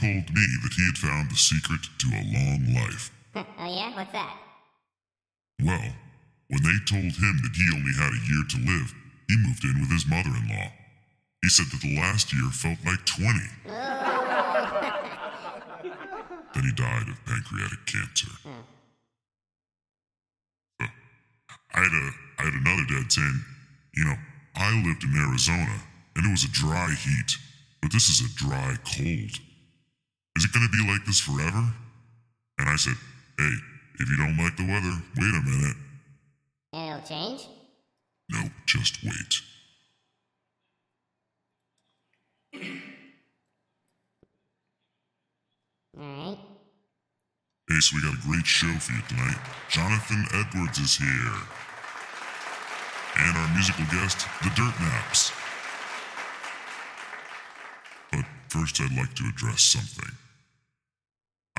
told me that he had found the secret to a long life. oh, yeah? What's that? Well, when they told him that he only had a year to live, he moved in with his mother in law. He said that the last year felt like 20. then he died of pancreatic cancer. Uh, I had, a, I had another dad saying, you know, I lived in Arizona and it was a dry heat, but this is a dry cold. Is it going to be like this forever? And I said, hey, if you don't like the weather, wait a minute. And it'll change? No, just wait. Alright. Hey, so we got a great show for you tonight. Jonathan Edwards is here. And our musical guest, the Dirt Naps. But first, I'd like to address something.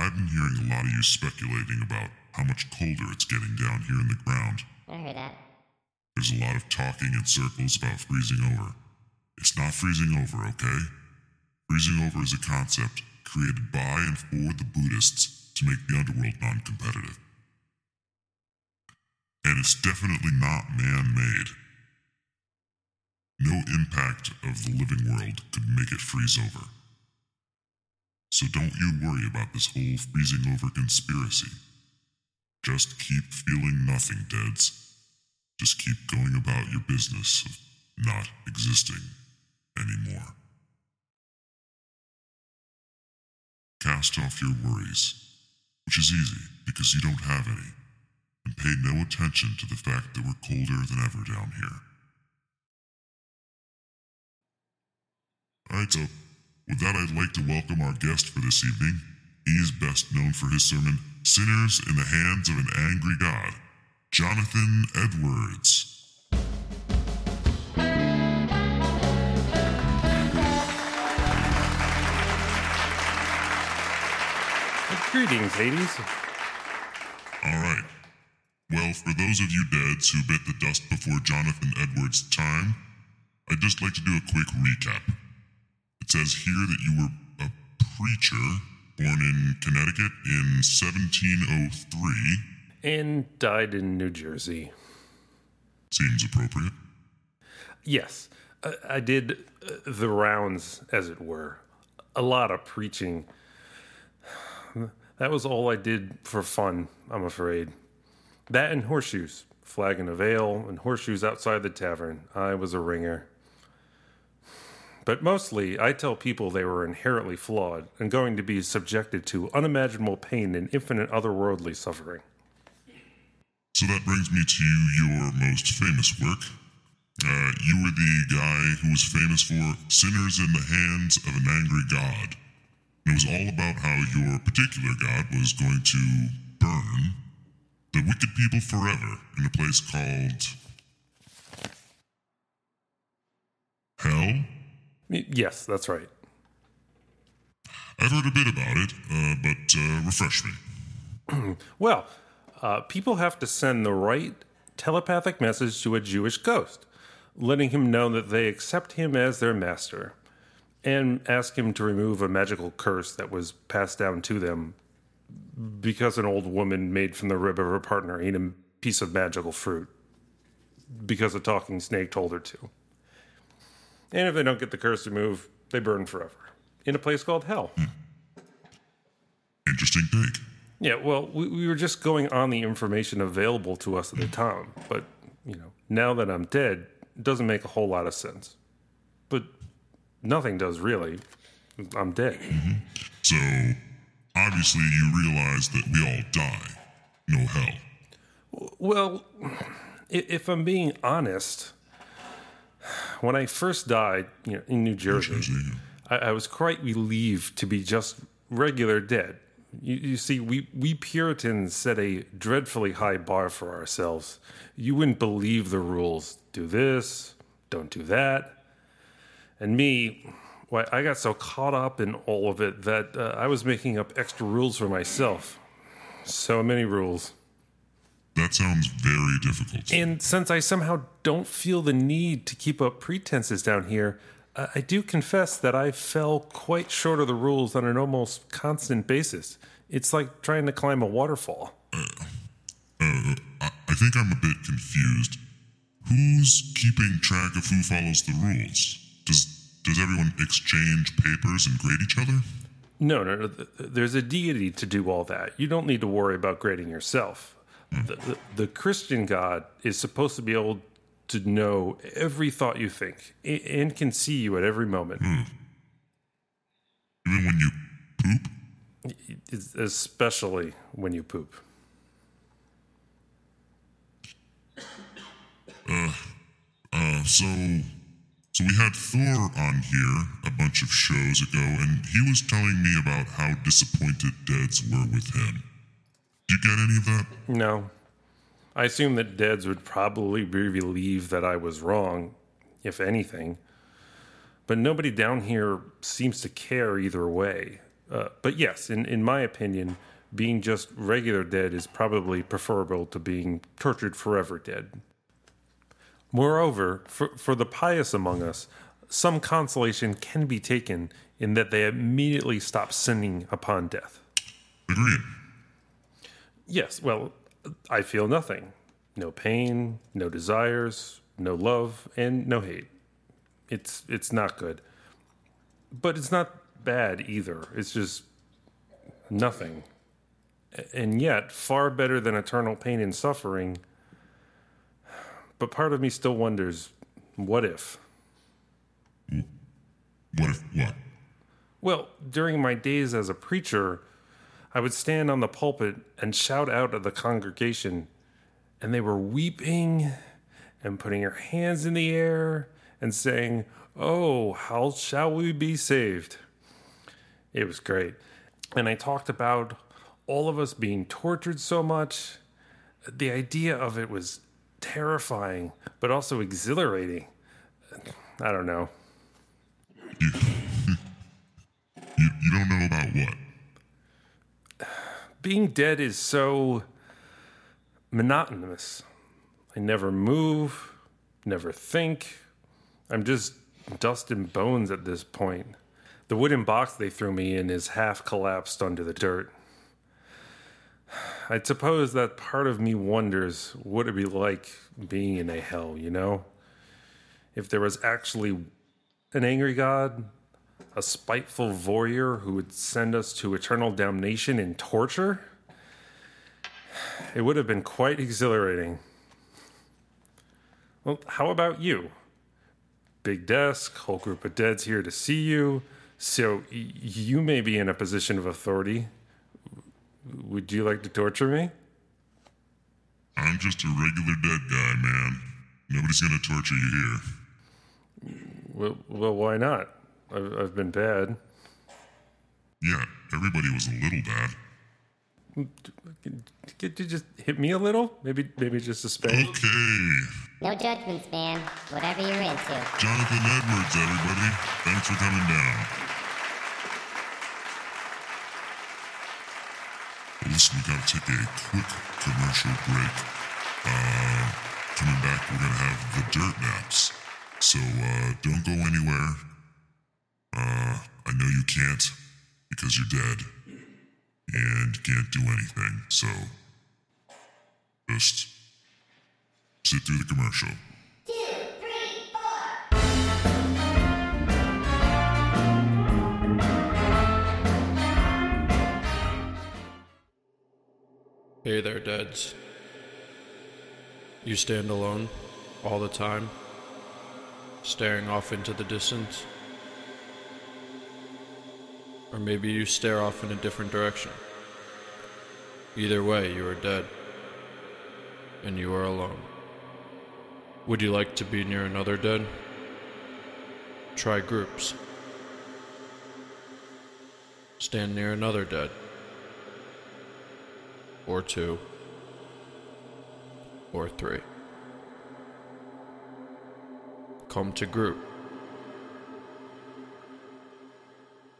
I've been hearing a lot of you speculating about how much colder it's getting down here in the ground. I heard that. There's a lot of talking in circles about freezing over. It's not freezing over, okay? Freezing over is a concept created by and for the Buddhists to make the underworld non competitive. And it's definitely not man made. No impact of the living world could make it freeze over. So don't you worry about this whole freezing over conspiracy. Just keep feeling nothing, deads. Just keep going about your business of not existing anymore. Cast off your worries, which is easy because you don't have any, and pay no attention to the fact that we're colder than ever down here. Alright, so with that, I'd like to welcome our guest for this evening. He is best known for his sermon, Sinners in the Hands of an Angry God, Jonathan Edwards. Greetings, Hades. All right. Well, for those of you dads who bit the dust before Jonathan Edwards' time, I'd just like to do a quick recap. It says here that you were a preacher born in Connecticut in 1703. And died in New Jersey. Seems appropriate. Yes, I, I did uh, the rounds, as it were. A lot of preaching. That was all I did for fun, I'm afraid. That and horseshoes. Flag in a veil and horseshoes outside the tavern. I was a ringer. But mostly, I tell people they were inherently flawed and going to be subjected to unimaginable pain and infinite otherworldly suffering. So that brings me to your most famous work. Uh, you were the guy who was famous for Sinners in the Hands of an Angry God. It was all about how your particular God was going to burn the wicked people forever in a place called. Hell? Yes, that's right. I've heard a bit about it, uh, but uh, refresh me. Well, uh, people have to send the right telepathic message to a Jewish ghost, letting him know that they accept him as their master, and ask him to remove a magical curse that was passed down to them because an old woman made from the rib of her partner ate a piece of magical fruit because a talking snake told her to. And if they don't get the curse to move, they burn forever in a place called hell. Hmm. Interesting take. Yeah, well, we, we were just going on the information available to us at the time, but you know, now that I'm dead, it doesn't make a whole lot of sense. But nothing does really. I'm dead. Mm-hmm. So, obviously, you realize that we all die. No hell. Well, if I'm being honest, when I first died, you know, in New Jersey. I, I was quite relieved to be just regular dead. You, you see, we, we Puritans set a dreadfully high bar for ourselves. You wouldn't believe the rules. Do this, don't do that. And me, why, I got so caught up in all of it that uh, I was making up extra rules for myself. So many rules. That sounds very difficult. And since I somehow don't feel the need to keep up pretenses down here, I I do confess that I fell quite short of the rules on an almost constant basis. It's like trying to climb a waterfall. Uh, I, I think I'm a bit confused. Who's keeping track of who follows the rules? Does does everyone exchange papers and grade each other? No, no, no. th- th- There's a deity to do all that. You don't need to worry about grading yourself. The, the, Christian God is supposed to be able to know every thought you think and can see you at every moment, Even when you poop? especially when you poop. Uh, so so we had Thor on here a bunch of shows ago, and he was telling me about how disappointed Deads were with him. You get any of that? No. I assume that Deads would probably be relieved that I was wrong, if anything. But nobody down here seems to care either way. Uh, but yes, in, in my opinion, being just regular dead is probably preferable to being tortured forever dead. Moreover, for, for the pious among us, some consolation can be taken in that they immediately stop sinning upon death. Agreed. Yes, well, I feel nothing. No pain, no desires, no love, and no hate. It's it's not good. But it's not bad either. It's just nothing. And yet, far better than eternal pain and suffering. But part of me still wonders, what if? What if what? Well, during my days as a preacher, I would stand on the pulpit and shout out at the congregation, and they were weeping and putting their hands in the air and saying, Oh, how shall we be saved? It was great. And I talked about all of us being tortured so much. The idea of it was terrifying, but also exhilarating. I don't know. Being dead is so monotonous. I never move, never think. I'm just dust and bones at this point. The wooden box they threw me in is half collapsed under the dirt. I suppose that part of me wonders what it'd be like being in a hell, you know? If there was actually an angry God, a spiteful voyeur who would send us to eternal damnation and torture? It would have been quite exhilarating. Well, how about you? Big desk, whole group of deads here to see you. So y- you may be in a position of authority. Would you like to torture me? I'm just a regular dead guy, man. Nobody's gonna torture you here. Well, well why not? I've, I've been bad. Yeah, everybody was a little bad. Could you just hit me a little? Maybe, maybe just a spank. Okay. No judgments, man. Whatever you're into. Jonathan Edwards, everybody. Thanks for coming down. Listen, we gotta take a quick commercial break. Uh, coming back, we're gonna have the dirt naps. So uh, don't go anywhere. Uh, I know you can't because you're dead and can't do anything. So just sit through the commercial. Hey there, Deads. You stand alone all the time, staring off into the distance. Or maybe you stare off in a different direction. Either way, you are dead. And you are alone. Would you like to be near another dead? Try groups. Stand near another dead or two, or three. Come to group.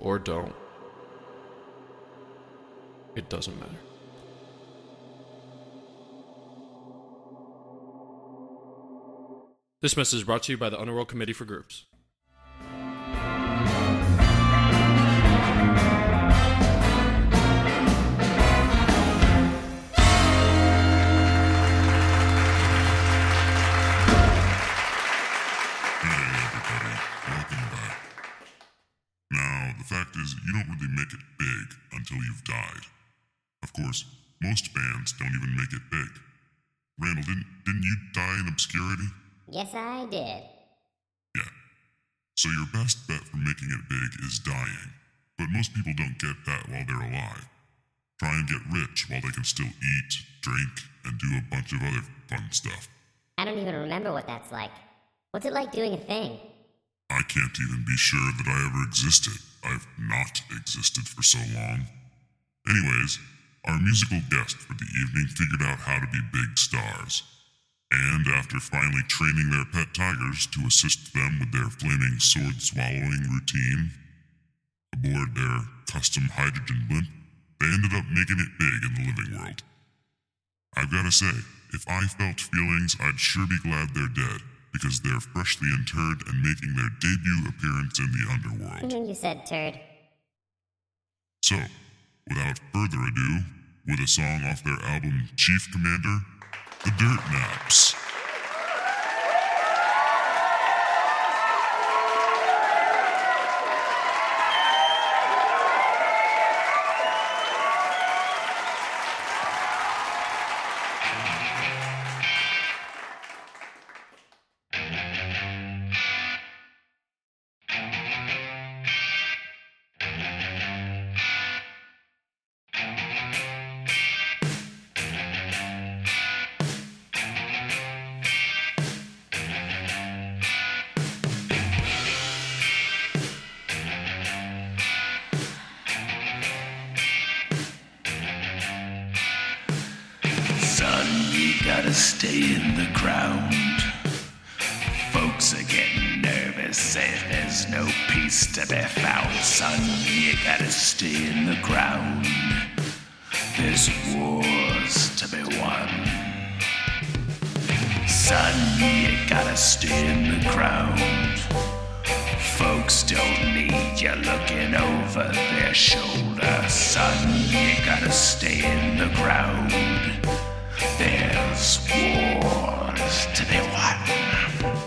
Or don't. It doesn't matter. This message is brought to you by the Underworld Committee for Groups. Died. Of course, most bands don't even make it big. Randall, didn't, didn't you die in obscurity? Yes, I did. Yeah. So your best bet for making it big is dying. But most people don't get that while they're alive. Try and get rich while they can still eat, drink, and do a bunch of other fun stuff. I don't even remember what that's like. What's it like doing a thing? I can't even be sure that I ever existed. I've not existed for so long. Anyways, our musical guest for the evening figured out how to be big stars. And after finally training their pet tigers to assist them with their flaming sword swallowing routine aboard their custom hydrogen blimp, they ended up making it big in the living world. I've gotta say, if I felt feelings, I'd sure be glad they're dead, because they're freshly interred and making their debut appearance in the underworld. you said turd. So, without further ado, with a song off their album Chief Commander, The Dirt Naps. Stay in the ground. Folks are getting nervous if there's no peace to be found. Son, you gotta stay in the ground. There's wars to be won. Son, you gotta stay in the ground. Folks don't need you looking over their shoulder. Son, you gotta stay in the ground. There's wars to be won.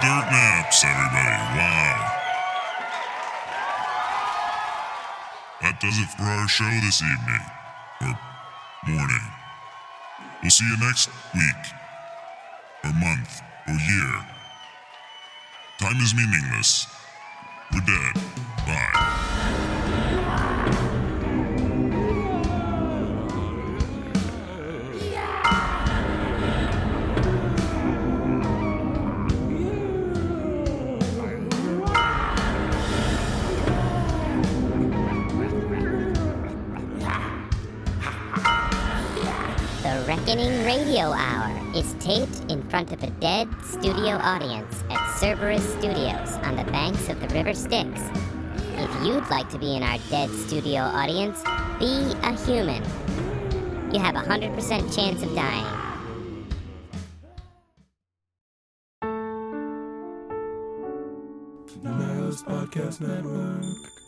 Dirt Naps, everybody. Wow. That does it for our show this evening. Or morning. We'll see you next week. Or month. Or year. Time is meaningless. We're dead. Bye. Skinning Radio Hour is taped in front of a dead studio audience at Cerberus Studios on the banks of the River Styx. If you'd like to be in our dead studio audience, be a human. You have a 100% chance of dying. Podcast Network.